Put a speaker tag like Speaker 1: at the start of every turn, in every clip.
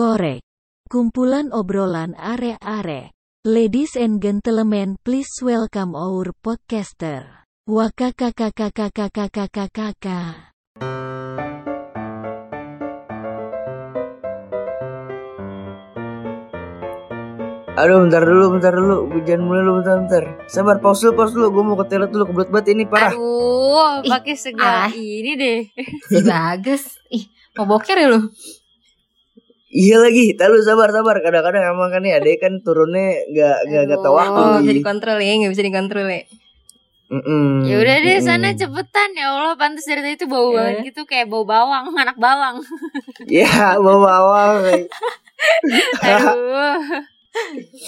Speaker 1: korek. Kumpulan obrolan are-are. Ladies and gentlemen, please welcome our podcaster. Wakakakakakakakakakaka.
Speaker 2: Aduh bentar dulu bentar dulu Jangan mulai dulu bentar bentar Sabar pause dulu pause dulu Gue mau ke toilet dulu Kebelet banget ini parah
Speaker 3: Aduh,
Speaker 4: Ih,
Speaker 3: pakai segala
Speaker 4: ah.
Speaker 3: ini deh.
Speaker 4: Si Bagas. Ih, mau boker ya lu?
Speaker 2: Iya lagi Tahu sabar sabar Kadang-kadang emang kan nih adek kan turunnya Gak, gak, gak tau waktu
Speaker 4: Oh, bisa dikontrol ya, nggak bisa dikontrol ya.
Speaker 2: Mm-mm,
Speaker 3: Ya udah deh
Speaker 2: mm-mm.
Speaker 3: sana cepetan ya Allah pantas dari tadi tuh bau
Speaker 4: Ya.
Speaker 3: banget gitu kayak bau bawang anak bawang.
Speaker 2: Ya bawa awal
Speaker 3: Aduh.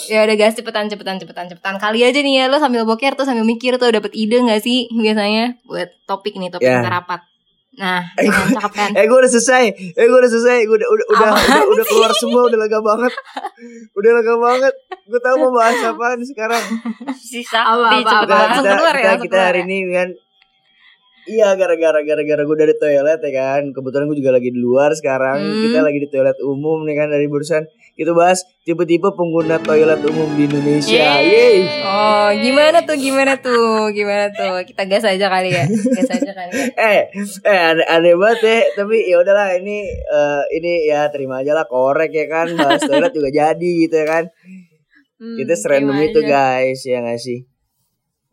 Speaker 4: Ya udah guys, cepetan, cepetan, cepetan, cepetan. Kali aja nih ya, lo sambil boker tuh sambil mikir tuh dapet ide gak sih biasanya buat topik nih, topik
Speaker 2: Ya.
Speaker 4: kita rapat. Nah, kan, cakep kan?
Speaker 2: Eh gue udah selesai Eh gue udah selesai Gue udah, udah, udah, udah, udah keluar semua Udah lega banget Udah lega banget Gue tahu mau bahas apaan sekarang
Speaker 3: Si
Speaker 4: Apa, apa,
Speaker 3: cepet
Speaker 4: apa?
Speaker 2: kita.
Speaker 4: Langsung keluar ya,
Speaker 2: kita, hari
Speaker 4: ya?
Speaker 2: ini kan Iya gara-gara gara-gara gue dari toilet ya kan. Kebetulan gue juga lagi di luar sekarang.
Speaker 4: Hmm.
Speaker 2: Kita lagi di toilet umum nih kan dari barusan. Kita bahas tipe-tipe pengguna toilet umum di Indonesia.
Speaker 3: Yeay.
Speaker 2: Yeay.
Speaker 4: Oh, gimana tuh, gimana tuh, gimana tuh? Kita gas aja kali ya, gas aja kali ya.
Speaker 2: Eh, eh aneh, aneh banget ya. Tapi ya udahlah ini eh, Ini ya terima aja lah. Korek ya kan. Bahas toilet juga jadi gitu ya kan.
Speaker 3: Hmm,
Speaker 2: Kita serandom itu guys. Ya gak sih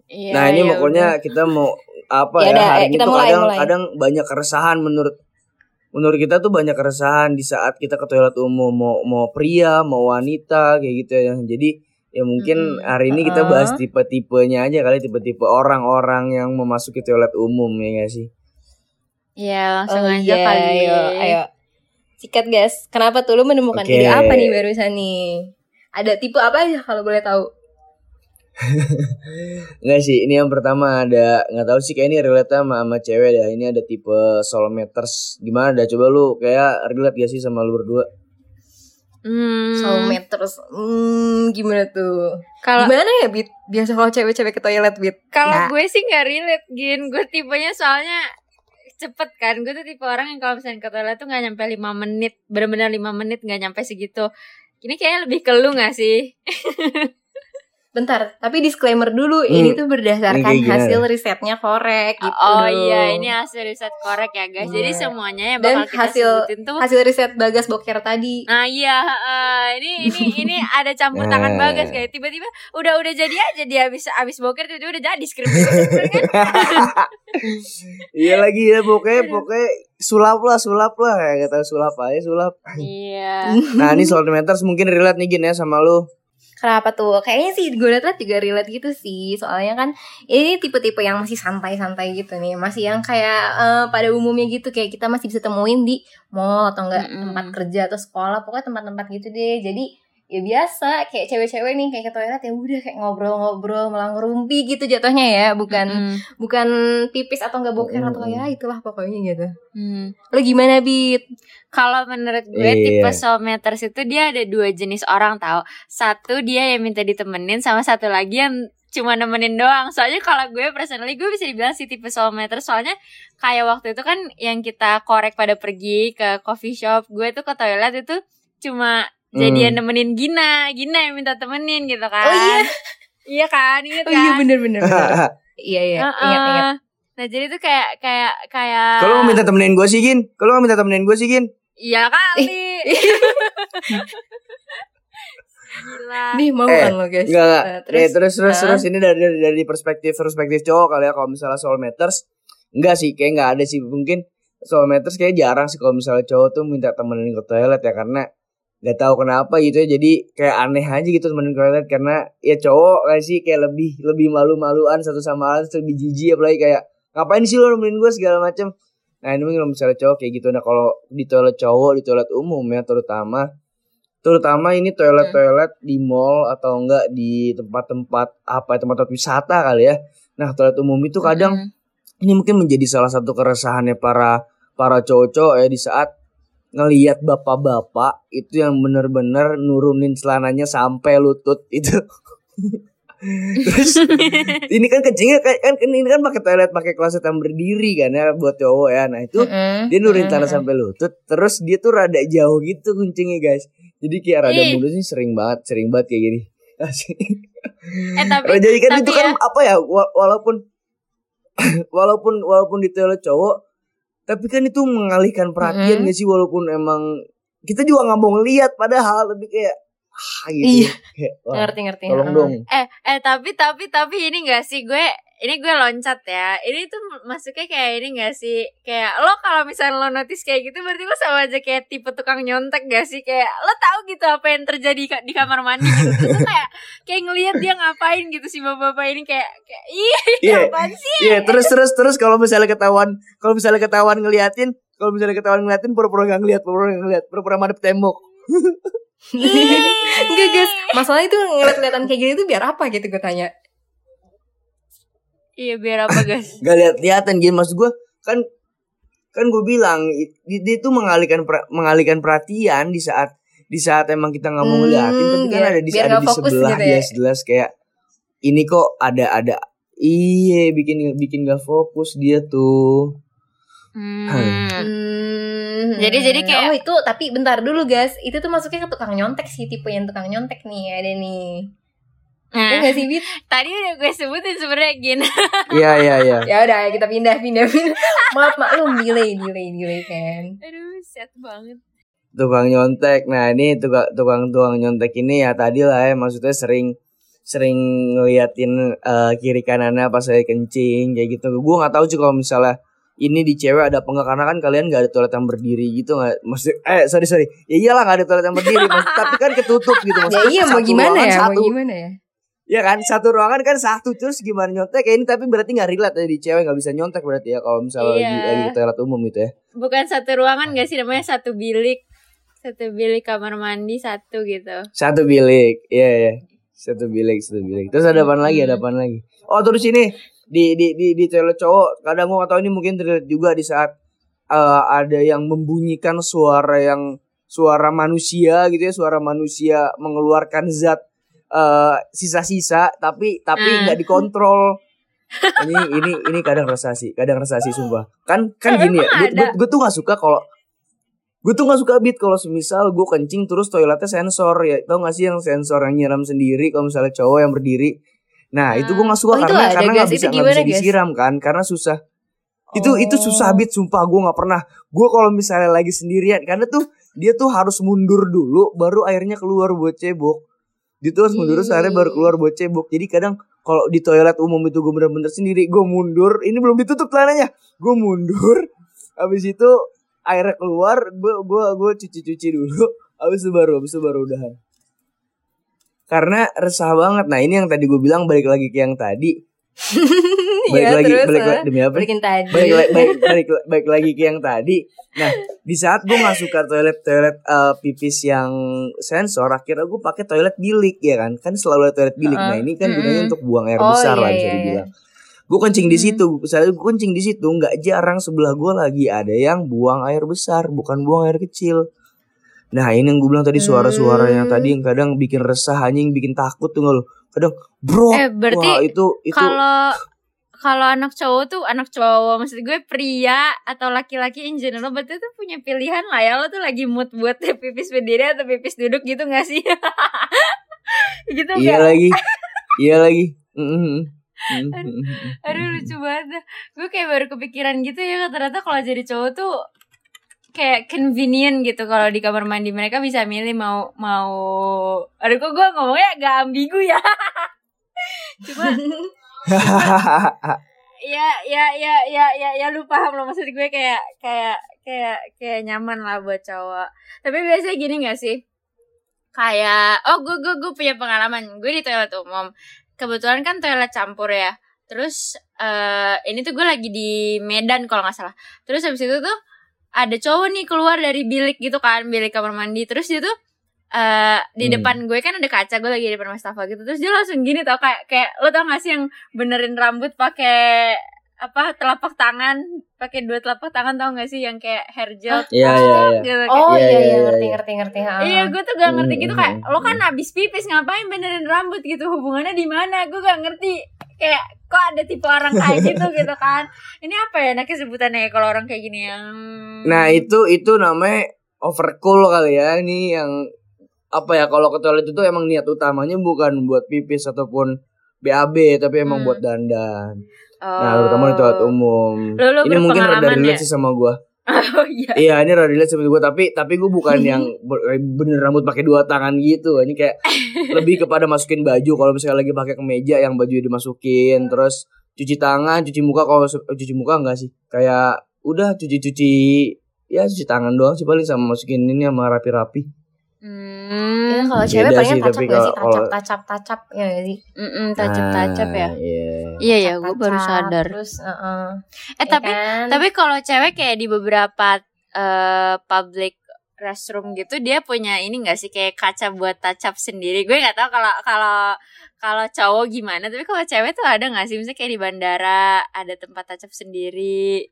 Speaker 3: Iya,
Speaker 2: Nah ini
Speaker 3: ya
Speaker 2: pokoknya kita mau apa
Speaker 4: Ya
Speaker 2: ya, hari
Speaker 4: eh,
Speaker 2: ini
Speaker 4: kita
Speaker 2: tuh
Speaker 4: mulai,
Speaker 2: kadang
Speaker 4: mulai.
Speaker 2: kadang banyak keresahan menurut menurut kita tuh banyak keresahan di saat kita ke toilet umum mau mau pria mau wanita kayak gitu ya jadi ya mungkin
Speaker 3: Mm-mm.
Speaker 2: hari ini kita bahas tipe-tipenya aja kali tipe-tipe orang-orang yang memasuki toilet umum ya gak sih
Speaker 3: Iya, langsung
Speaker 4: Oh
Speaker 3: aja
Speaker 4: iya,
Speaker 3: kali.
Speaker 4: ayo, ayo. Sikat guys, kenapa tuh lu menemukan
Speaker 2: Oke.
Speaker 4: ide apa nih barusan nih? Ada tipe apa aja kalau boleh tahu?
Speaker 2: Enggak sih ini yang pertama ada nggak tahu sih kayak ini relate sama sama cewek dah ini ada tipe soulmates gimana dah coba lu kayak relate gak sih sama lu berdua
Speaker 3: Hmm,
Speaker 4: Soulmate terus, hmm, gimana tuh?
Speaker 3: Kalau
Speaker 4: Gimana ya, Bit? Biasa kalau cewek-cewek ke toilet, Bit?
Speaker 3: Kalau
Speaker 4: Ya.
Speaker 3: gue sih nggak relate gin Gue tipenya soalnya cepet kan Gue tuh tipe orang yang kalau misalnya ke toilet tuh nggak nyampe 5 menit Bener-bener 5 menit nggak nyampe segitu Ini kayaknya lebih ke lu gak sih?
Speaker 4: Bentar, tapi disclaimer dulu,
Speaker 2: Hmm,
Speaker 4: ini tuh berdasarkan
Speaker 2: ini kayak
Speaker 4: hasil risetnya korek gitu
Speaker 3: oh
Speaker 4: dong.
Speaker 3: iya ini hasil riset korek ya guys Jadi
Speaker 4: Iya.
Speaker 3: semuanya yang
Speaker 4: Dan
Speaker 3: bakal kita
Speaker 4: hasil-
Speaker 3: sebutin tuh
Speaker 4: Hasil riset Bagas Boker tadi.
Speaker 3: Nah iya eh, ini ini ini ada campur tangan
Speaker 2: Nah.
Speaker 3: bagas kayak tiba-tiba udah udah jadi aja dia habis habis boker tiba-tiba udah jadi skrip
Speaker 2: Iya lagi ya pokoknya pokoknya sulap lah sulap lah ya kata sulap aja sulap.
Speaker 3: Iya
Speaker 2: Nah ini soal meters mungkin relate nih Gin ya sama lu.
Speaker 4: Kenapa tuh? Kayaknya sih gue liat juga relate gitu sih. Soalnya kan ini tipe-tipe yang masih santai-santai gitu nih. Masih yang kayak eh, pada umumnya gitu. Kayak kita masih bisa temuin di mall atau enggak
Speaker 3: Mm-mm.
Speaker 4: tempat kerja atau sekolah. Pokoknya tempat-tempat gitu deh. Jadi ya biasa kayak cewek-cewek nih kayak ke toilet ya udah kayak ngobrol-ngobrol malah ngerumpi gitu jatuhnya ya bukan
Speaker 3: Mm-mm.
Speaker 4: bukan pipis atau enggak boker
Speaker 2: Mm-mm.
Speaker 4: atau ya itulah pokoknya gitu
Speaker 3: Hmm.
Speaker 4: lo gimana bit
Speaker 3: Kalau menurut gue
Speaker 2: Iya.
Speaker 3: tipe soulmates itu dia ada dua jenis orang tahu. Satu dia yang minta ditemenin sama satu lagi yang cuma nemenin doang. Soalnya kalau gue personally gue bisa dibilang si tipe soulmates soalnya kayak waktu itu kan yang kita korek pada pergi ke coffee shop, gue tuh ke toilet itu cuma jadian nemenin Gina, Gina yang minta temenin gitu kan.
Speaker 4: Oh iya.
Speaker 3: Iya kan, inget
Speaker 4: oh iya
Speaker 3: kan?
Speaker 4: bener-bener iya iya
Speaker 3: Heeh.
Speaker 4: ingat ingat
Speaker 3: Nah jadi tuh kayak kayak kayak
Speaker 2: Kalau mau minta temenin gue sih Gin, kalau mau minta temenin gue sih Gin.
Speaker 3: Iya kali. Gila.
Speaker 4: nih mau
Speaker 2: Eh,
Speaker 4: kan lo guys
Speaker 2: Enggak enggak.
Speaker 4: Eh,
Speaker 2: Nih, terus terus
Speaker 4: eh,
Speaker 2: terus ini dari dari, dari perspektif perspektif cowok kali ya kalau misalnya soul matters enggak sih kayak enggak ada sih mungkin soul matters kayak jarang sih kalau misalnya cowok tuh minta temenin ke toilet ya karena nggak tahu kenapa gitu ya jadi kayak aneh aja gitu temenin ke toilet karena ya cowok kayak sih kayak lebih lebih malu-maluan satu sama lain terus lebih jijik apalagi kayak ngapain sih lo nemenin gue segala macem nah ini mungkin kalau misalnya cowok kayak gitu nah kalau di toilet cowok di toilet umum ya terutama terutama ini toilet-toilet di mall atau enggak di tempat-tempat apa tempat-tempat wisata kali ya. Nah, toilet umum itu kadang
Speaker 3: Mm.
Speaker 2: ini mungkin menjadi salah satu keresahannya para para cowok ya di saat ngelihat bapak-bapak itu yang bener-bener nurunin celananya sampai lutut itu. Terus ini kan kencingnya kan, kan ini kan pakai toilet pakai kloset yang berdiri kan ya buat cowok ya. Nah itu
Speaker 4: Mm-mm.
Speaker 2: dia nurunin tanah sampai lutut. Terus dia tuh rada jauh gitu kencingnya guys. Jadi kayak rada mulus sih sering banget, sering banget kayak gini.
Speaker 3: Eh tapi
Speaker 2: Raja ikan
Speaker 3: tapi
Speaker 2: itu kan
Speaker 3: ya-
Speaker 2: apa ya wa- walaupun walaupun walaupun di toilet cowok tapi kan itu mengalihkan perhatian
Speaker 4: Mm-mm.
Speaker 2: gak sih walaupun emang kita juga nggak mau ngeliat padahal tapi kayak gitu.
Speaker 4: Iya.
Speaker 2: Kayak, wah,
Speaker 4: ngerti ngerti.
Speaker 2: tolong dong.
Speaker 3: Eh eh tapi tapi tapi ini gak sih gue ini gue loncat ya. Ini tuh masuknya kayak ini gak sih? Kayak lo kalau misalnya lo notice kayak gitu berarti lo sama aja kayak tipe tukang nyontek gak sih? Kayak lo tahu gitu apa yang terjadi di kamar mandi gitu. Terus kayak kayak ngelihat dia ngapain gitu si bapak-bapak ini kayak kayak
Speaker 2: Iya.
Speaker 3: apaan sih?
Speaker 2: Iya terus terus terus kalau misalnya ketahuan kalau misalnya ketahuan ngeliatin kalau misalnya ketahuan ngeliatin pura-pura nggak ngeliat pura-pura nggak ngeliat pura-pura madep tembok
Speaker 4: Enggak guys, masalah itu ngeliat-ngeliatan kayak gini tuh biar apa gitu gue tanya.
Speaker 3: iya biar apa guys
Speaker 2: nggak lihat lihatan gitu maksud gue kan kan gue bilang dia, dia tuh mengalihkan per- mengalihkan perhatian di saat di saat emang kita nggak mau
Speaker 4: Hmm,
Speaker 2: ngeliatin tapi kan
Speaker 4: biar-
Speaker 2: ada di ada di
Speaker 4: fokus
Speaker 2: sebelah
Speaker 4: gitu
Speaker 2: dia
Speaker 4: ya.
Speaker 2: jelas kayak ini kok ada ada iya bikin bikin gak fokus dia tuh
Speaker 3: hmm.
Speaker 4: Hmm.
Speaker 3: Jadi- jadi kayak-
Speaker 4: oh itu tapi bentar dulu guys, itu tuh masuknya ke tukang nyontek sih tipe yang tukang nyontek nih ada nih. Ya
Speaker 3: nah
Speaker 4: nggak sih Bit?
Speaker 3: tadi udah gue sebutin sebenarnya gini
Speaker 2: iya iya iya
Speaker 4: Ya udah kita pindah pindah pindah. Maaf maklum delay delay delay kan.
Speaker 3: aduh set banget
Speaker 2: tukang nyontek nah ini tukang tukang tukang nyontek ini ya tadi lah ya maksudnya sering sering ngeliatin eh, kiri kanannya pas saya kencing kayak gitu gue nggak tahu sih kalau misalnya ini di cewek ada apa enggak karena kan kalian nggak ada toilet yang berdiri gitu nggak? Maksud eh sorry sorry. Ya iyalah nggak ada toilet yang berdiri. Maksud, tapi kan ketutup gitu
Speaker 4: Ya
Speaker 2: maksudnya
Speaker 4: iya mau gimana ya? Mau
Speaker 2: satu.
Speaker 4: Gimana ya?
Speaker 2: ya kan? Satu ruangan kan satu. Terus gimana nyontek? Kayak ini tapi berarti nggak relate ya di cewek. Nggak bisa nyontek berarti ya kalau misalnya lagi
Speaker 3: Iya.
Speaker 2: lagi di toilet umum gitu ya.
Speaker 3: Bukan satu ruangan gak sih? Namanya satu bilik. Satu bilik kamar mandi satu gitu.
Speaker 2: Satu bilik, iya ya. Satu bilik, satu bilik. Terus ada apa lagi? Ada apa lagi? Oh terus ini di di di di toilet cowok kadang gua nggak tahu ini mungkin terlihat juga di saat eh, ada yang membunyikan suara yang suara manusia gitu ya, suara manusia mengeluarkan zat eh, sisa-sisa tapi tapi
Speaker 3: Ah.
Speaker 2: nggak dikontrol. ini ini ini kadang resah sih, kadang resah sih sumpah. Kan kan gini ya, gue tuh nggak suka kalau Gue tuh gak suka beat kalau semisal gue kencing terus toiletnya sensor ya. Tau gak sih yang sensor yang nyiram sendiri kalau misalnya cowok yang berdiri. Nah, itu gue gak suka
Speaker 4: Oh, itu
Speaker 2: karena karena
Speaker 4: guys.
Speaker 2: gak bisa
Speaker 4: Itu
Speaker 2: nggak bisa
Speaker 4: guys?
Speaker 2: disiram kan karena susah. Itu itu
Speaker 4: Oh.
Speaker 2: susah beat sumpah gue nggak pernah. Gue kalau misalnya lagi sendirian karena tuh dia tuh harus mundur dulu baru airnya keluar buat cebok. Dia tuh harus mundur airnya baru keluar buat cebok. Jadi kadang kalau di toilet umum itu gue bener-bener sendiri gue mundur ini belum ditutup celananya gue mundur habis itu airnya keluar gue gua gua cuci cuci dulu habis itu baru habis itu baru udahan karena resah banget nah ini yang tadi gue bilang balik lagi ke yang tadi balik
Speaker 4: Iya,
Speaker 2: lagi
Speaker 4: terus,
Speaker 2: balik
Speaker 4: ah.
Speaker 2: lagi demi apa
Speaker 4: Balikin tadi.
Speaker 2: balik, balik, balik, balik, balik lagi ke yang tadi. Nah, di saat gue nggak suka toilet toilet eh, pipis yang sensor, akhirnya gue pakai toilet bilik ya kan? Kan selalu ada toilet bilik. Nah, ini kan gunanya
Speaker 4: Mm-mm.
Speaker 2: untuk buang air
Speaker 4: Oh,
Speaker 2: besar lah
Speaker 4: iya,
Speaker 2: bisa
Speaker 4: iya,
Speaker 2: dibilang. Gue kencing di situ, saya gue kencing di situ, nggak jarang sebelah gue lagi ada yang buang air besar, bukan buang air kecil. Nah ini yang gue bilang tadi suara-suara yang
Speaker 4: Hmm.
Speaker 2: tadi yang kadang bikin resah, anjing bikin takut tuh lo? Kadang bro,
Speaker 3: Eh, berarti
Speaker 2: wah itu itu
Speaker 3: kalau kalau anak cowok tuh anak cowok maksud gue pria atau laki-laki in general berarti tuh punya pilihan lah ya lo tuh lagi mood buat pipis berdiri atau pipis duduk gitu gak sih gitu
Speaker 2: iya lagi, iya lagi. Mm-mm. Mm-mm.
Speaker 3: aduh lucu banget gue kayak baru kepikiran gitu ya ternyata kalau jadi cowok tuh kayak convenient gitu kalau di kamar mandi. Mereka bisa milih mau mau aduh kok gue ngomongnya agak ambigu ya? Cuma ya ya ya ya ya ya lu paham lo maksud gue kayak kayak kayak kayak nyaman lah buat cowok. Tapi biasanya gini gak sih? Kayak oh gue gue gue punya pengalaman. Gue di toilet umum. Kebetulan kan toilet campur ya. Terus eh ini tuh gue lagi di Medan kalau nggak salah. Terus habis itu tuh ada cowok nih keluar dari bilik gitu kan bilik kamar mandi terus dia tuh eh di
Speaker 2: Hmm.
Speaker 3: depan gue kan ada kaca gue lagi di depan wastafel gitu terus dia langsung gini tau kayak kayak lo tau gak sih yang benerin rambut pakai apa telapak tangan pakai dua telapak tangan tau gak sih yang kayak hair gel
Speaker 2: Iya iya iya.
Speaker 3: gitu
Speaker 4: Oh
Speaker 2: Iya,
Speaker 4: iya
Speaker 2: iya,
Speaker 4: iya
Speaker 2: iya,
Speaker 4: ngerti
Speaker 2: iya.
Speaker 4: ngerti ngerti. ha.
Speaker 3: Iya, gue tuh gak ngerti gitu kayak
Speaker 2: Hmm,
Speaker 3: lo kan
Speaker 2: hmm.
Speaker 3: habis pipis ngapain benerin rambut gitu hubungannya di mana? Gue gak ngerti kayak kok ada tipe orang kayak gitu gitu kan? Ini apa ya enaknya sebutannya ya kalau orang kayak gini yang
Speaker 2: Nah itu itu namanya overcool kali ya ini yang apa ya kalau ke toilet itu emang niat utamanya bukan buat pipis ataupun BAB tapi emang
Speaker 3: Hmm.
Speaker 2: buat dandan.
Speaker 3: oh.
Speaker 2: Nah terutama di toilet umum.
Speaker 3: Lu- lu
Speaker 2: ini mungkin rada relate
Speaker 3: ya?
Speaker 2: sih sama gua.
Speaker 3: Oh iya.
Speaker 2: Iya ini rada relate sama gua tapi tapi gua bukan yang bener rambut pakai dua tangan gitu. Ini kayak lebih kepada masukin baju kalau misalnya lagi pakai kemeja yang baju dimasukin terus cuci tangan, cuci muka kalau se- cuci muka enggak sih. Kayak udah cuci-cuci ya cuci tangan doang sih paling sama masukin ini sama rapi-rapi.
Speaker 4: Ya,
Speaker 3: Hmm.
Speaker 4: kalau cewek
Speaker 2: sih,
Speaker 4: tacap
Speaker 2: tapi
Speaker 4: gak sih? Tacap, tacap, tacap. Ya gak sih?
Speaker 3: Mm-mm, tacap-tacap ya.
Speaker 2: Ah, Iya.
Speaker 3: Iya ya, gue baru
Speaker 4: Tacap,
Speaker 3: sadar.
Speaker 4: Terus, uh-uh.
Speaker 3: Eh
Speaker 4: Ya
Speaker 3: tapi
Speaker 4: kan?
Speaker 3: tapi kalau cewek kayak di beberapa eh, public restroom gitu dia punya ini gak sih kayak kaca buat tacap sendiri. Gue nggak tahu kalau kalau kalau cowok gimana, tapi kalau cewek tuh ada gak sih misalnya kayak di bandara ada tempat tacap sendiri.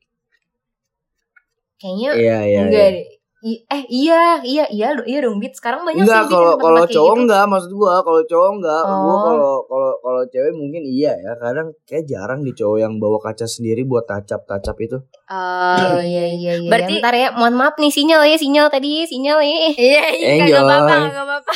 Speaker 4: Kayaknya
Speaker 2: Iya, iya.
Speaker 4: enggak
Speaker 2: iya.
Speaker 4: I- eh iya iya iya iya dong Bit. Sekarang banyak
Speaker 2: Enggak
Speaker 4: sih
Speaker 2: kalau kalau
Speaker 4: kayak
Speaker 2: cowok
Speaker 4: gitu.
Speaker 2: enggak maksud gua kalau cowok enggak. Gua
Speaker 4: Oh.
Speaker 2: kalau kalau kalau cewek mungkin iya ya. Kadang kayak jarang di cowok yang bawa kaca sendiri buat tacap tacap itu.
Speaker 3: Oh
Speaker 4: iya iya iya. Iya
Speaker 3: Berarti-
Speaker 4: Bentar ya mohon maaf nih sinyal ya sinyal tadi sinyal ya.
Speaker 3: Iya, iya, kagak apa-apa, kagak apa-apa.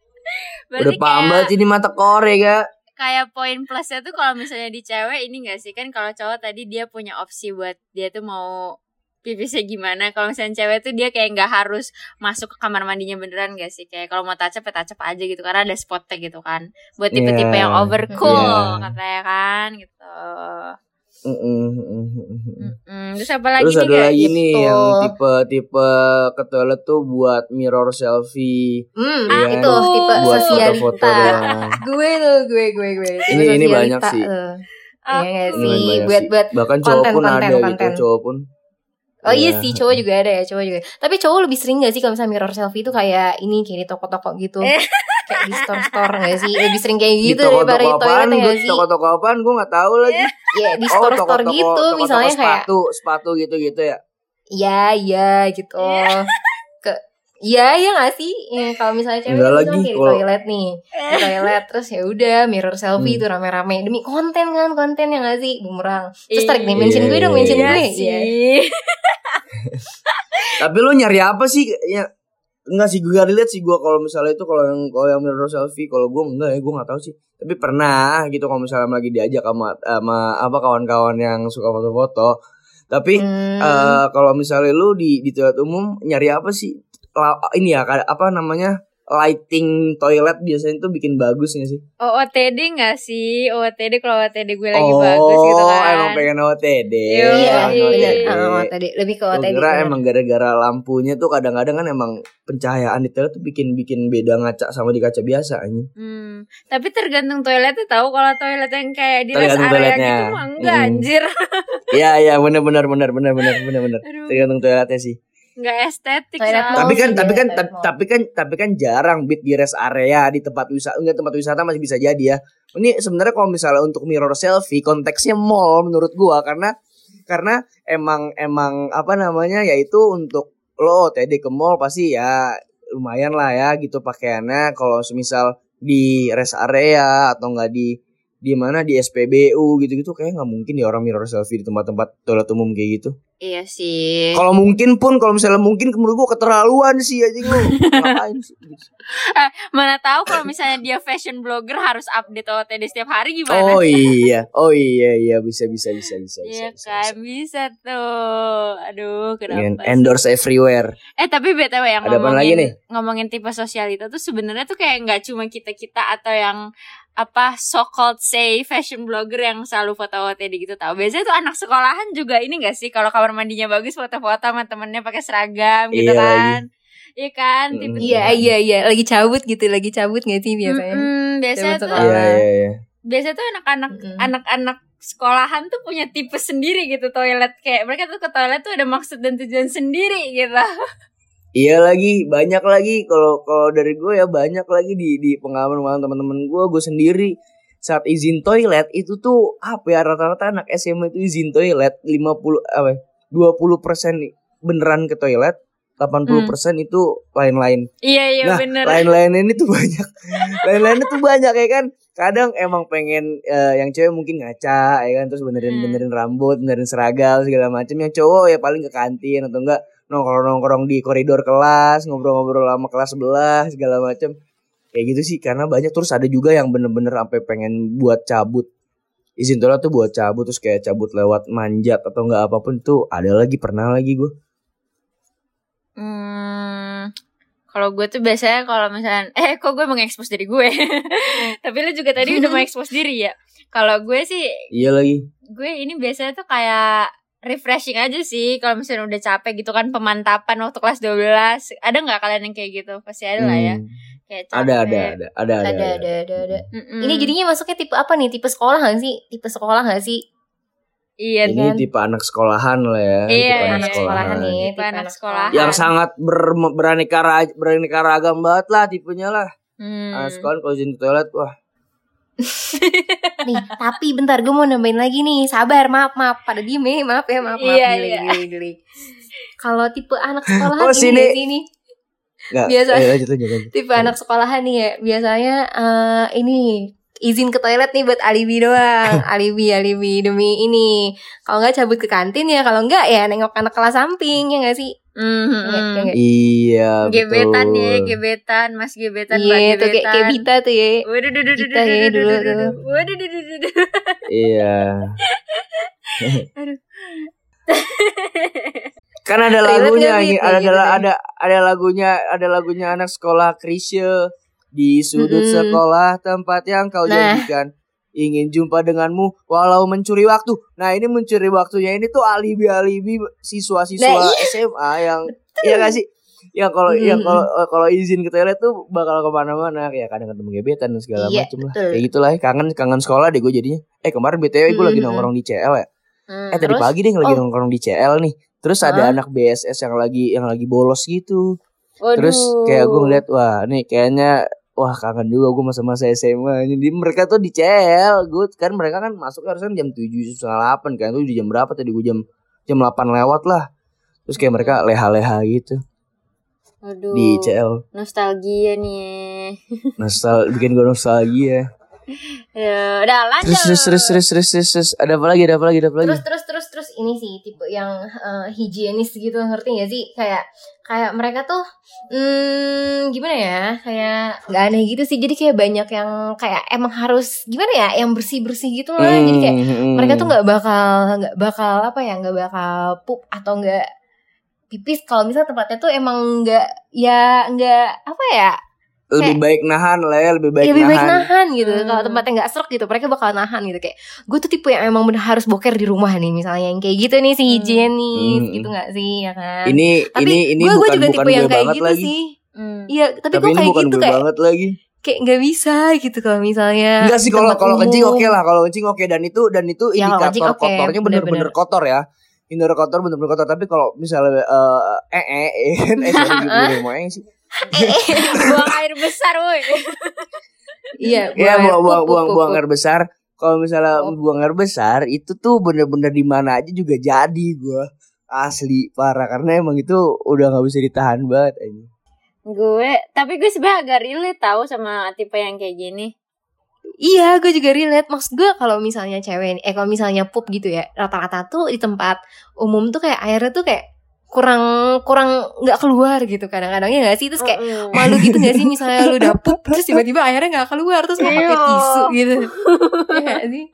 Speaker 3: Berarti
Speaker 2: udah paham
Speaker 3: kayak,
Speaker 2: banget ini mata kore ya
Speaker 3: kayak poin plusnya tuh kalau misalnya di cewek ini gak sih? Kan kalau cowok tadi dia punya opsi buat dia tuh mau pipisnya gimana kalau misalnya cewek tuh dia kayak nggak harus masuk ke kamar mandinya beneran gak sih kayak kalau mau tacap ya tacap aja gitu karena ada spotnya gitu kan buat tipe-tipe
Speaker 2: Iya.
Speaker 3: yang overcool
Speaker 2: Iya.
Speaker 3: katanya kan gitu
Speaker 2: mm-mm.
Speaker 3: Mm, terus apa lagi
Speaker 2: Terus
Speaker 3: nih
Speaker 2: ada lagi nih
Speaker 4: Gitu.
Speaker 2: yang tipe-tipe ke toilet tuh buat mirror selfie.
Speaker 4: hmm
Speaker 3: Ah,
Speaker 2: Iya,
Speaker 4: itu tipe
Speaker 2: buat
Speaker 4: sosialita
Speaker 2: foto-foto
Speaker 4: gue tuh gue gue gue
Speaker 2: Ini- ini banyak sih.
Speaker 3: Aku-
Speaker 4: Iya
Speaker 2: Ini
Speaker 4: sih
Speaker 2: banyak
Speaker 4: buat
Speaker 2: sih.
Speaker 4: buat
Speaker 2: Bahkan cowok
Speaker 4: konten,
Speaker 2: pun
Speaker 4: konten,
Speaker 2: ada
Speaker 4: konten.
Speaker 2: gitu, cowok pun.
Speaker 4: Oh iya
Speaker 2: Iya.
Speaker 4: sih cowok juga ada ya cowok juga. Tapi cowok lebih sering gak sih kalau misalnya mirror selfie itu kayak ini kayak di toko-toko gitu.
Speaker 3: Eh.
Speaker 4: kayak di store-store gak sih? Lebih sering kayak
Speaker 2: Di
Speaker 4: gitu daripada di
Speaker 2: toko-toko
Speaker 4: toilet
Speaker 2: apaan?
Speaker 4: ya
Speaker 2: Gue
Speaker 4: gak sih?
Speaker 2: toko-toko apaan? Gue nggak tahu lagi.
Speaker 4: Ya di
Speaker 2: Oh,
Speaker 4: store-store
Speaker 2: toko-toko-
Speaker 4: gitu
Speaker 2: toko-toko
Speaker 4: misalnya kayak
Speaker 2: sepatu, sepatu gitu-gitu ya.
Speaker 4: Iya iya gitu. Iya. Iya gak sih? Ya, kalau misalnya cewek
Speaker 2: Enggak
Speaker 4: itu
Speaker 2: lagi,
Speaker 4: kan kayak di
Speaker 2: kalau-
Speaker 4: toilet nih Di toilet Terus ya udah mirror selfie
Speaker 2: Hmm.
Speaker 4: itu rame-rame Demi konten kan Konten ya gak sih? Bumerang Terus tarik nih
Speaker 3: Iya
Speaker 4: mention gue dong Mention
Speaker 3: Iya
Speaker 4: gue
Speaker 3: sih.
Speaker 4: Iya.
Speaker 2: Tapi lu nyari apa sih? Ya enggak sih gue gak lihat sih gue kalau misalnya itu kalau yang kalau yang mirror selfie kalau gue enggak ya gue nggak tahu sih tapi pernah gitu kalau misalnya lagi diajak sama sama apa kawan-kawan yang suka foto-foto tapi
Speaker 4: Hmm.
Speaker 2: eh kalau misalnya lu di di toilet umum nyari apa sih ini ya apa namanya lighting toilet biasanya tuh bikin bagus gak sih?
Speaker 3: Oh, OOTD gak sih? OOTD kalau OOTD gue lagi bagus gitu kan.
Speaker 2: Oh, emang pengen OTD.
Speaker 3: Iya,
Speaker 4: Iya,
Speaker 3: iya.
Speaker 2: OTD.
Speaker 4: Tadi lebih ke OTD.
Speaker 2: kira
Speaker 4: bener.
Speaker 2: emang gara-gara lampunya tuh kadang-kadang kan emang pencahayaan di toilet tuh bikin bikin beda ngaca sama di kaca biasa anjing.
Speaker 3: Hmm, tapi tergantung toiletnya tahu kalau toilet yang kayak di rest area
Speaker 2: toiletnya.
Speaker 3: gitu mah enggak
Speaker 2: Hmm.
Speaker 3: anjir.
Speaker 2: Iya iya benar benar benar benar benar benar benar. Tergantung toiletnya sih.
Speaker 3: Enggak estetik
Speaker 4: Toilet
Speaker 2: tapi kan tapi kan tapi, tapi kan tapi kan jarang bit di rest area di tempat wisata enggak tempat wisata masih bisa jadi ya. Ini sebenarnya kalau misalnya untuk mirror selfie konteksnya mall menurut gua karena karena emang emang apa namanya yaitu untuk lo TD ke mall pasti ya lumayan lah ya gitu pakaiannya kalau semisal di rest area atau enggak di di mana di SPBU gitu-gitu kayak nggak mungkin ya orang mirror selfie di tempat-tempat toilet umum kayak gitu.
Speaker 3: Iya sih.
Speaker 2: Kalau mungkin pun kalau misalnya mungkin menurut gua keterlaluan sih aja lu ngapain sih?
Speaker 3: Mana tahu kalau misalnya dia fashion blogger harus update OOTD setiap hari gimana?
Speaker 2: Oh iya, oh iya iya bisa bisa bisa bisa
Speaker 3: Iya
Speaker 2: bisa.
Speaker 3: kan bisa tuh. Aduh, kenapa? sih?
Speaker 2: endorse everywhere.
Speaker 3: Eh tapi btw yang
Speaker 2: Ada apaan lagi
Speaker 3: ngomongin
Speaker 2: nih?
Speaker 3: ngomongin tipe sosialita tuh sebenarnya tuh kayak nggak cuma kita kita atau yang apa so called say fashion blogger yang selalu foto OOTD gitu tau. Biasanya tuh anak sekolahan juga ini gak sih? Kalau kamar mandinya bagus foto-foto sama temennya pakai seragam gitu
Speaker 2: Iya
Speaker 3: kan? Iya kan? Tipe
Speaker 4: Iya iya iya. Lagi cabut gitu lagi cabut gak sih biasanya?
Speaker 3: biasanya
Speaker 4: Cabut
Speaker 3: tuh
Speaker 4: sekolah.
Speaker 2: Iya iya iya.
Speaker 3: biasanya tuh anak-anak anak-anak sekolahan tuh punya tipe sendiri gitu toilet. Kayak mereka tuh ke toilet tuh ada maksud dan tujuan sendiri gitu
Speaker 2: Iya lagi banyak lagi. Kalau kalau dari gue ya banyak lagi di di pengalaman pengalaman teman-teman gue gue sendiri. Saat izin toilet itu tuh apa ya rata-rata anak SMA itu izin toilet 50 apa ya, 20 persen beneran ke toilet 80 persen itu lain-lain.
Speaker 3: Iya iya
Speaker 2: nah
Speaker 3: bener.
Speaker 2: lain-lain ini tuh banyak. Lain-lain itu banyak ya kan kadang emang pengen eh, yang cewek mungkin ngaca ya kan? Terus benerin
Speaker 3: Hmm.
Speaker 2: benerin rambut benerin seragam segala macam yang cowok ya paling ke kantin atau enggak nongkrong nongkrong di koridor kelas ngobrol-ngobrol sama kelas sebelah segala macam kayak gitu sih karena banyak. Terus ada juga yang bener-bener sampai pengen buat cabut. Izin toilet tuh buat cabut terus kayak cabut lewat manjat atau enggak apa pun tuh ada lagi pernah lagi gue
Speaker 3: Hmm, kalau gue tuh biasanya kalau misalnya eh kok gue mengekspos diri gue. Tapi lu juga tadi udah mengekspos diri ya. Kalau gue sih
Speaker 2: iya lagi
Speaker 3: gue ini biasanya tuh kayak refreshing aja sih kalau misalnya udah capek gitu kan pemantapan waktu kelas 12 ada nggak kalian yang kayak gitu pasti ada lah ya
Speaker 2: Hmm.
Speaker 3: kayak
Speaker 2: ada ada
Speaker 3: capek.
Speaker 2: ada ada ada,
Speaker 4: ada ada ada ada
Speaker 3: Mm-mm.
Speaker 4: ini jadinya masuknya tipe apa nih tipe sekolah gak sih tipe sekolah gak sih
Speaker 3: iya
Speaker 2: ini
Speaker 4: kan?
Speaker 2: tipe anak sekolahan lah ya
Speaker 3: Iya,
Speaker 2: tipe
Speaker 3: iya,
Speaker 4: anak sekolahan nih
Speaker 3: Tipe anak sekolahan.
Speaker 2: yang sangat ber, beraneka ra- beraneka ragam banget lah tipenya lah
Speaker 3: Hmm.
Speaker 2: anak sekolahan kalau izin ke toilet wah
Speaker 4: nih tapi bentar gue mau nambahin lagi nih sabar maaf maaf pada diem ya maaf ya maaf maaf
Speaker 3: Iya,
Speaker 4: Gili,
Speaker 3: iya.
Speaker 4: gili, gili. kalau tipe anak sekolahan
Speaker 2: Oh,
Speaker 4: ini
Speaker 2: sini.
Speaker 4: nih
Speaker 2: nggak
Speaker 4: Biasa.
Speaker 2: eh, lanjut lanjut lanjut.
Speaker 4: tipe anak sekolahan nih ya biasanya eh, ini izin ke toilet nih buat alibi doang alibi alibi demi ini kalau nggak cabut ke kantin ya kalau nggak ya nengok anak kelas samping ya nggak sih
Speaker 3: Hmm,
Speaker 4: Iya,
Speaker 3: hmm.
Speaker 4: iya nggak?
Speaker 2: iya
Speaker 3: gebetan
Speaker 2: betul.
Speaker 3: ya gebetan mas gebetan
Speaker 4: iya
Speaker 3: gebetan
Speaker 4: tuh kayak kayak Bita tuh ya
Speaker 3: Waduh, duh, duh,
Speaker 4: ya dulu
Speaker 3: duh,
Speaker 4: tuh.
Speaker 3: duh, duh. Waduh, duh, duh, duh, duh.
Speaker 2: iya
Speaker 3: Aduh.
Speaker 2: kan ada lagunya ada ada ada lagunya ada lagunya anak sekolah Krisye di sudut
Speaker 4: Mm-mm.
Speaker 2: sekolah tempat yang kau
Speaker 4: Nah.
Speaker 2: janjikan ingin jumpa denganmu walau mencuri waktu nah ini mencuri waktunya ini tuh alibi alibi siswa-siswa
Speaker 4: Nah,
Speaker 2: SMA yang iya gak sih yang kalau yang
Speaker 4: Mm-mm.
Speaker 2: kalau eh, kalau izin ke toilet tuh bakal ke mana-mana kayak kadang ketemu gebetan dan segala
Speaker 4: Iya,
Speaker 2: macem lah
Speaker 4: betul.
Speaker 2: kayak gitulah ya. kangen kangen sekolah deh gue jadinya eh kemarin btw gue lagi nongkrong di CL ya
Speaker 3: Hmm.
Speaker 2: Eh tadi
Speaker 4: Terus?
Speaker 2: pagi deh lagi
Speaker 4: Oh.
Speaker 2: nongkrong di CL nih. Terus ada
Speaker 4: Hah?
Speaker 2: anak BSS yang lagi yang lagi bolos gitu.
Speaker 3: Waduh.
Speaker 2: Terus kayak gue ngeliat wah nih kayaknya wah kangen juga gue masa-masa SMA. Jadi mereka tuh di CL, gue kan mereka kan masuknya harusnya jam tujuh setengah delapan kan. Itu di jam berapa tadi gue jam jam 8 lewat lah. Terus kayak mereka leha-leha gitu
Speaker 3: Waduh.
Speaker 2: di CL.
Speaker 3: Nostalgia nih.
Speaker 2: Nostal bikin gue nostalgia.
Speaker 3: Ya, udah lanjut.
Speaker 2: Terus terus terus terus terus terus, terus. ada apa lagi ada apa lagi ada apa lagi?
Speaker 4: terus terus terus ini sih tipe yang eh, higienis gitu ngerti gak sih? Kayak kayak mereka tuh hmm, gimana ya? Kayak nggak aneh gitu sih. Jadi kayak banyak yang kayak emang harus gimana ya? Yang bersih bersih gitu lah jadi kayak
Speaker 2: Hmm,
Speaker 4: mereka tuh nggak bakal nggak bakal apa ya? Nggak bakal pup atau nggak pipis. Kalau misalnya tempatnya tuh emang nggak ya nggak apa ya
Speaker 2: lebih baik nahan lah ya lebih baik
Speaker 4: ya, lebih baik
Speaker 2: nahan.
Speaker 4: nahan gitu
Speaker 3: Hmm.
Speaker 4: kalau tempatnya nggak serak gitu mereka bakal nahan gitu kayak gue tuh tipe yang emang bener harus boker di rumah nih misalnya yang kayak gitu nih si
Speaker 3: Hmm.
Speaker 4: higienis
Speaker 2: Hmm.
Speaker 4: gitu nggak sih ya kan
Speaker 2: Ini
Speaker 4: tapi
Speaker 2: ini ini
Speaker 4: gue
Speaker 2: bukan
Speaker 4: juga
Speaker 2: bukan
Speaker 4: tipe
Speaker 2: gue
Speaker 4: yang kayak
Speaker 2: banget
Speaker 4: gitu
Speaker 2: lagi.
Speaker 3: Hmm.
Speaker 4: sih iya tapi,
Speaker 2: Tapi
Speaker 4: gue kayak
Speaker 2: bukan
Speaker 4: gitu
Speaker 2: gue
Speaker 4: kayak
Speaker 2: banget lagi.
Speaker 4: kayak nggak bisa gitu kalau misalnya
Speaker 2: Enggak sih kalau kalau kencing oke lah, kalau kencing oke dan itu dan itu
Speaker 4: Ya,
Speaker 2: indikator
Speaker 4: kencing oke,
Speaker 2: kotornya bener-bener kotor ya. Indikator kotor bener-bener kotor tapi kalau misalnya eh eh eh eh, eh gue eh.
Speaker 3: Buang air besar, woi.
Speaker 4: iya
Speaker 2: Ya
Speaker 4: buang air
Speaker 2: buang buang buang, buang air besar. Kalau misalnya
Speaker 4: Oh.
Speaker 2: buang air besar itu tuh bener-bener di mana aja juga jadi gua asli parah karena emang itu udah nggak bisa ditahan banget ini.
Speaker 3: gue, tapi gue sebenarnya agak relate tahu sama tipe yang kayak gini.
Speaker 4: Iya, gue juga relate. Maksud gue kalau misalnya cewek, eh kalau misalnya pup gitu ya, rata-rata tuh di tempat umum tuh kayak airnya tuh kayak kurang kurang nggak keluar gitu kadang-kadang ya nggak sih terus kayak
Speaker 3: Mm-mm.
Speaker 4: malu gitu gak sih misalnya lu udah pup terus tiba-tiba airnya nggak keluar terus mau pakai
Speaker 3: Iya.
Speaker 4: tisu gitu ya nggak sih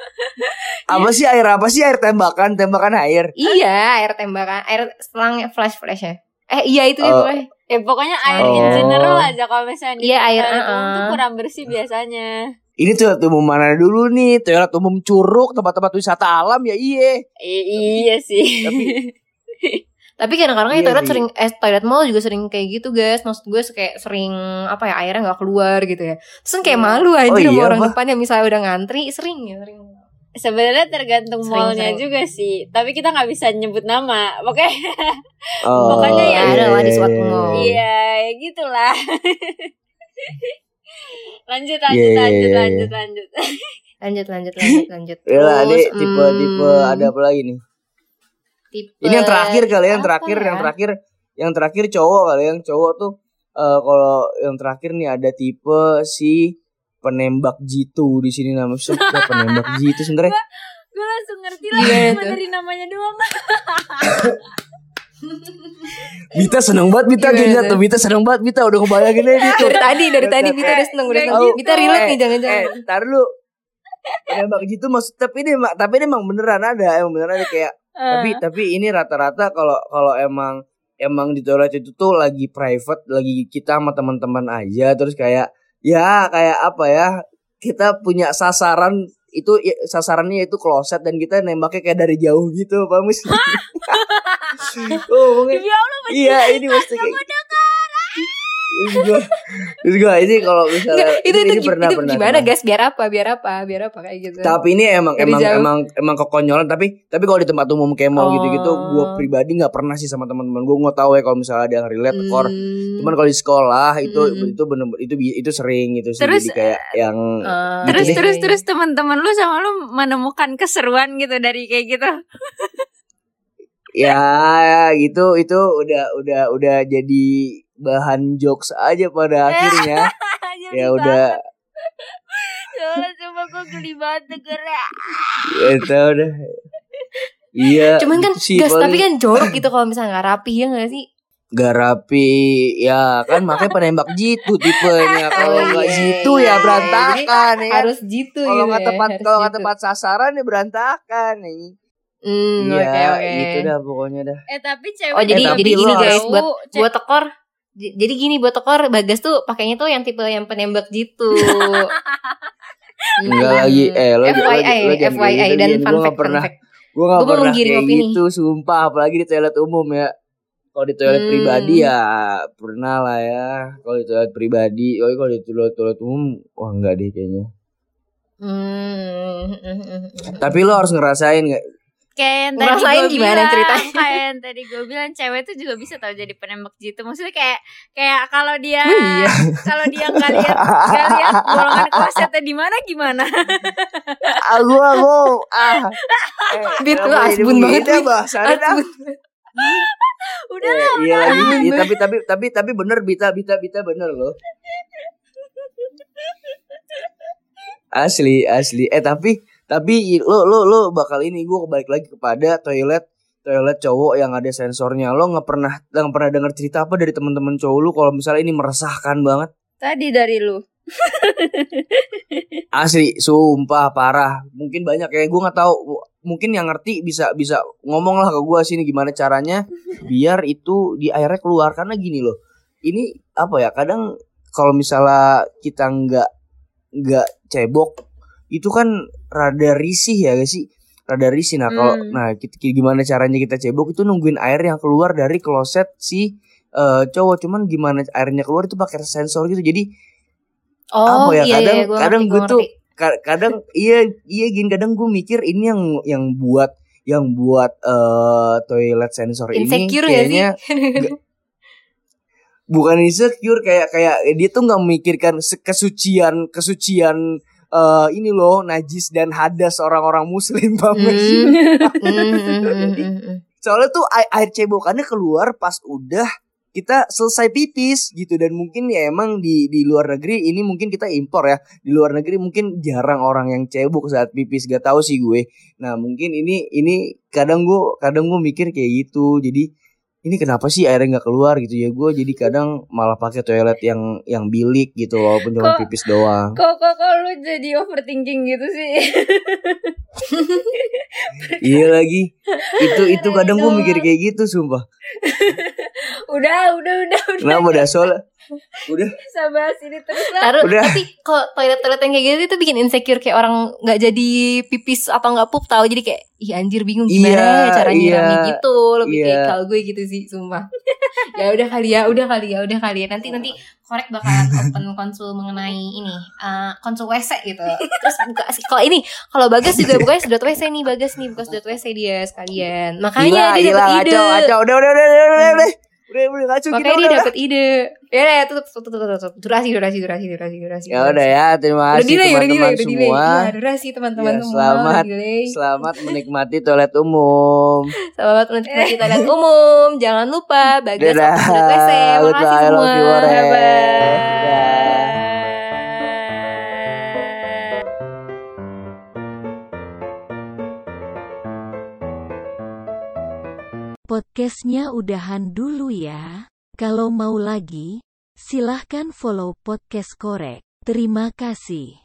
Speaker 2: Apa sih air apa sih air tembakan tembakan air?
Speaker 4: iya air tembakan air selang flash flash ya eh iya itu ya
Speaker 2: Oh.
Speaker 4: pokoknya
Speaker 3: Ya pokoknya air
Speaker 2: Oh.
Speaker 3: in general aja kalau misalnya
Speaker 4: Iya, air,
Speaker 3: umum
Speaker 4: uh-uh.
Speaker 3: tuh kurang bersih biasanya.
Speaker 2: Ini toilet umum mana dulu nih? Toilet umum curug, tempat-tempat wisata alam ya iye.
Speaker 3: I- iya sih.
Speaker 2: Tapi
Speaker 4: tapi kadang-kadang ya
Speaker 2: Iya
Speaker 4: toilet sering eh toilet mall juga sering kayak gitu guys maksud gue kayak sering apa ya airnya nggak keluar gitu ya terus kan kayak
Speaker 3: Iya.
Speaker 4: malu aja
Speaker 2: Oh
Speaker 4: sama
Speaker 2: iya,
Speaker 4: orang
Speaker 2: apa?
Speaker 4: depan yang misalnya udah ngantri sering ya sering
Speaker 3: Sebenarnya tergantung
Speaker 4: Sering,
Speaker 3: mallnya
Speaker 4: sering.
Speaker 3: juga sih. Tapi kita nggak bisa nyebut nama. Oke.
Speaker 2: oh,
Speaker 3: Pokoknya ya
Speaker 4: ada lah di
Speaker 2: iya,
Speaker 4: suatu
Speaker 2: iya,
Speaker 4: mall.
Speaker 2: iya.
Speaker 3: Iya, ya gitulah. lanjut, lanjut,
Speaker 2: Iya, iya,
Speaker 3: lanjut,
Speaker 2: iya,
Speaker 3: lanjut, lanjut.
Speaker 4: Lanjut lanjut lanjut lanjut.
Speaker 2: Ya lah,
Speaker 4: Terus,
Speaker 2: Ade, tipe
Speaker 4: hmm,
Speaker 2: ada apa lagi nih?
Speaker 4: Tipe
Speaker 2: Ini yang terakhir kali ya, yang terakhir,
Speaker 4: ya?
Speaker 2: yang terakhir, yang terakhir cowok kali, ya, yang cowok tuh eh kalau yang terakhir nih ada tipe si penembak jitu di sini namanya siapa penembak jitu sebenarnya
Speaker 3: Gue langsung ngerti lah
Speaker 4: tuh?
Speaker 3: dari namanya doang.
Speaker 2: Bita seneng banget Bita
Speaker 4: Gimana
Speaker 2: kayaknya
Speaker 4: tuh?
Speaker 2: tuh Bita seneng banget Bita udah kebayangin aja gitu
Speaker 4: dari tadi dari tadi Bita udah seneng udah seneng.
Speaker 3: gitu.
Speaker 4: Bita relate nih
Speaker 2: Eh,
Speaker 4: jangan-jangan.
Speaker 2: tar dulu penembak jitu maksud tapi ini emang- tapi ini emang beneran ada emang beneran ada kayak tapi tapi ini rata-rata kalau kalau emang emang di toilet itu tuh lagi private lagi kita sama teman-teman aja terus kayak ya kayak apa ya kita punya sasaran itu ya, sasarannya itu kloset dan kita nembaknya kayak dari jauh gitu gak sih? oh mungkin
Speaker 3: Allah,
Speaker 2: iya ini mesti kayak Terus gua ini kalau misalnya
Speaker 4: Enggak, itu
Speaker 2: ini,
Speaker 4: itu,
Speaker 2: ini pernah
Speaker 4: itu
Speaker 2: pernah
Speaker 4: gimana
Speaker 2: pernah.
Speaker 4: guys? Biar apa? Biar apa? Biar apa kayak gitu.
Speaker 2: Tapi ini emang
Speaker 4: Dari
Speaker 2: emang
Speaker 4: jauh.
Speaker 2: emang emang kekonyolan tapi tapi kalau di tempat umum kemo
Speaker 4: Oh.
Speaker 2: gitu-gitu gue pribadi nggak pernah sih sama teman-teman gue nggak tahu ya kalau misalnya ada yang relate
Speaker 4: Hmm.
Speaker 2: cuman kalau di sekolah itu
Speaker 4: Hmm.
Speaker 2: itu bener itu itu sering gitu sih
Speaker 3: Terus,
Speaker 2: jadi kayak yang
Speaker 4: Ah,
Speaker 3: Terus
Speaker 2: deh.
Speaker 3: terus terus teman-teman lu sama lu menemukan keseruan gitu dari kayak gitu.
Speaker 2: ya gitu itu udah udah udah jadi bahan jokes aja pada akhirnya ya udah
Speaker 3: Ya Allah, coba gue geli banget dengernya.
Speaker 2: ya itu udah iya
Speaker 4: Cuman kan
Speaker 2: sih
Speaker 4: gas tapi
Speaker 2: paling.
Speaker 4: kan jorok gitu kalau misalnya nggak rapi ya nggak sih?
Speaker 2: Gak rapi ya kan makanya penembak jitu tipenya kalau
Speaker 4: Oh,
Speaker 2: nggak
Speaker 4: iya,
Speaker 2: jitu
Speaker 4: iya.
Speaker 2: ya berantakan ya?
Speaker 4: Harus gitu
Speaker 2: kalau
Speaker 4: gitu
Speaker 2: nggak
Speaker 4: ya,
Speaker 2: tepat kalau nggak tepat sasaran ya berantakan nih
Speaker 4: Hmm,
Speaker 2: iya
Speaker 4: oke oke.
Speaker 2: gitu dah pokoknya dah
Speaker 3: Eh tapi cewek
Speaker 4: Oh jadi
Speaker 2: Eh, tapi
Speaker 4: jadi gini
Speaker 2: harus-
Speaker 4: guys buat buat tekor jadi gini buat tekor Bagas tuh pakainya tuh yang tipe yang penembak gitu.
Speaker 2: enggak
Speaker 4: Hmm.
Speaker 2: lagi eh lo
Speaker 4: FYI,
Speaker 2: lo, lo jangan
Speaker 4: FYI
Speaker 2: gitu,
Speaker 4: dan fun fact, fun
Speaker 2: pernah
Speaker 4: fact.
Speaker 2: gue nggak
Speaker 4: Gua
Speaker 2: pernah kayak
Speaker 4: opini.
Speaker 2: gitu sumpah apalagi di toilet umum ya kalau di toilet
Speaker 4: Hmm.
Speaker 2: pribadi ya pernah lah ya kalau di toilet pribadi oh kalau di toilet toilet umum wah enggak deh kayaknya
Speaker 4: Hmm.
Speaker 2: tapi lo harus ngerasain
Speaker 3: kayak yang tadi gue
Speaker 4: gimana
Speaker 3: bilang,
Speaker 4: ceritanya?
Speaker 3: kayak yang tadi gue bilang cewek tuh juga bisa tau jadi penembak jitu maksudnya kayak kayak kalau dia
Speaker 4: Oh, iya.
Speaker 3: kalau dia nggak lihat nggak lihat golongan klosetnya di mana gimana?
Speaker 2: Ah gua gua ah. Eh,
Speaker 4: Bit, lu asbun banget,
Speaker 2: ya, bahasannya dah?
Speaker 3: udah
Speaker 2: Eh, iya lagi Iya, tapi tapi tapi tapi bener Bita Bita Bita bener loh. Asli asli. Eh tapi tapi lo lo lo bakal ini gue balik lagi kepada toilet toilet cowok yang ada sensornya. Lo nggak pernah nggak pernah dengar cerita apa dari teman-teman cowok lu kalau misalnya ini meresahkan banget?
Speaker 3: Tadi dari lu.
Speaker 2: Asli sumpah parah. Mungkin banyak ya gue nggak tahu. Mungkin yang ngerti bisa bisa ngomong lah ke gue sini gimana caranya biar itu di airnya keluar. Karena gini loh ini apa ya kadang kalau misalnya kita nggak nggak cebok itu kan rada risih ya guys sih? Rada risih. Nah kalau
Speaker 3: Hmm.
Speaker 2: nah kita, gimana caranya kita cebok itu nungguin air yang keluar dari kloset si eh, cowok. Cuman gimana airnya keluar itu pakai sensor gitu. Jadi
Speaker 4: Oh
Speaker 2: Apa ya,
Speaker 4: iya
Speaker 2: kadang-
Speaker 4: iya gua
Speaker 2: kadang gue tuh- kadang iya iya gini kadang gue mikir ini yang yang buat yang buat eh toilet sensor
Speaker 4: insecure
Speaker 2: ini
Speaker 4: gak sih?
Speaker 2: kayaknya bukan insecure kayak kayak dia tuh nggak memikirkan kesucian kesucian eh ini loh najis dan hadas orang-orang muslim
Speaker 4: hmm, hmm, hmm.
Speaker 2: soalnya tuh air, air cebokannya keluar pas udah kita selesai pipis gitu. Dan mungkin ya emang di di luar negeri ini mungkin kita impor ya. Di luar negeri mungkin jarang orang yang cebok saat pipis gak tahu sih gue. Nah mungkin ini ini kadang gue kadang gue mikir kayak gitu. Jadi ini kenapa sih airnya nggak keluar? gitu ya. Gue jadi kadang malah pakai toilet yang yang bilik gitu walaupun cuma pipis doang.
Speaker 3: kok kok kok lu jadi overthinking gitu sih?
Speaker 2: Iya lagi. Itu itu kadang gue mikir kayak gitu sumpah.
Speaker 3: Udah udah udah udah.
Speaker 2: Kenapa dah? Soalnya udah.
Speaker 3: Sabar sini terus lah.
Speaker 4: Taruh,
Speaker 2: Udah.
Speaker 4: tapi kalau toilet-toilet yang kayak gitu itu bikin insecure kayak orang nggak jadi pipis atau nggak pup tahu. Jadi kayak ih anjir bingung gimana
Speaker 2: Iya,
Speaker 4: ya cara
Speaker 2: iya,
Speaker 4: nyiramnya gitu. Lebih
Speaker 2: iya.
Speaker 4: kayak kalau gue gitu sih sumpah. Ya udah kali ya udah kali ya udah kali ya. Nanti nanti korek bakalan open konsul mengenai ini eh, konsul wc gitu. Terus buka kalau ini kalau bagas juga bukanya sedot wc nih bagas nih buka sedot wc dia sekalian. Makanya
Speaker 2: Gila,
Speaker 4: dia dapet ide.
Speaker 2: kacau, kacau. Udah, udah, udah, udah, udah, udah. Udah udah ngaco kita
Speaker 4: Makanya dia
Speaker 2: udah.
Speaker 4: dapat ide. Ya udah tutup tutup tutup tutup. Durasi durasi durasi durasi durasi.
Speaker 2: Ya udah ya, terima kasih teman-teman semua.
Speaker 4: Iya, durasi teman-teman
Speaker 2: Ya,
Speaker 4: semua.
Speaker 2: selamat.
Speaker 4: delay.
Speaker 2: Selamat menikmati toilet umum.
Speaker 4: Selamat menikmati toilet umum. Jangan lupa toilet WC. Makasih semua.
Speaker 2: you,
Speaker 1: Podcastnya udahan dulu ya. Kalau mau lagi, silahkan follow podcast korek. Terima kasih.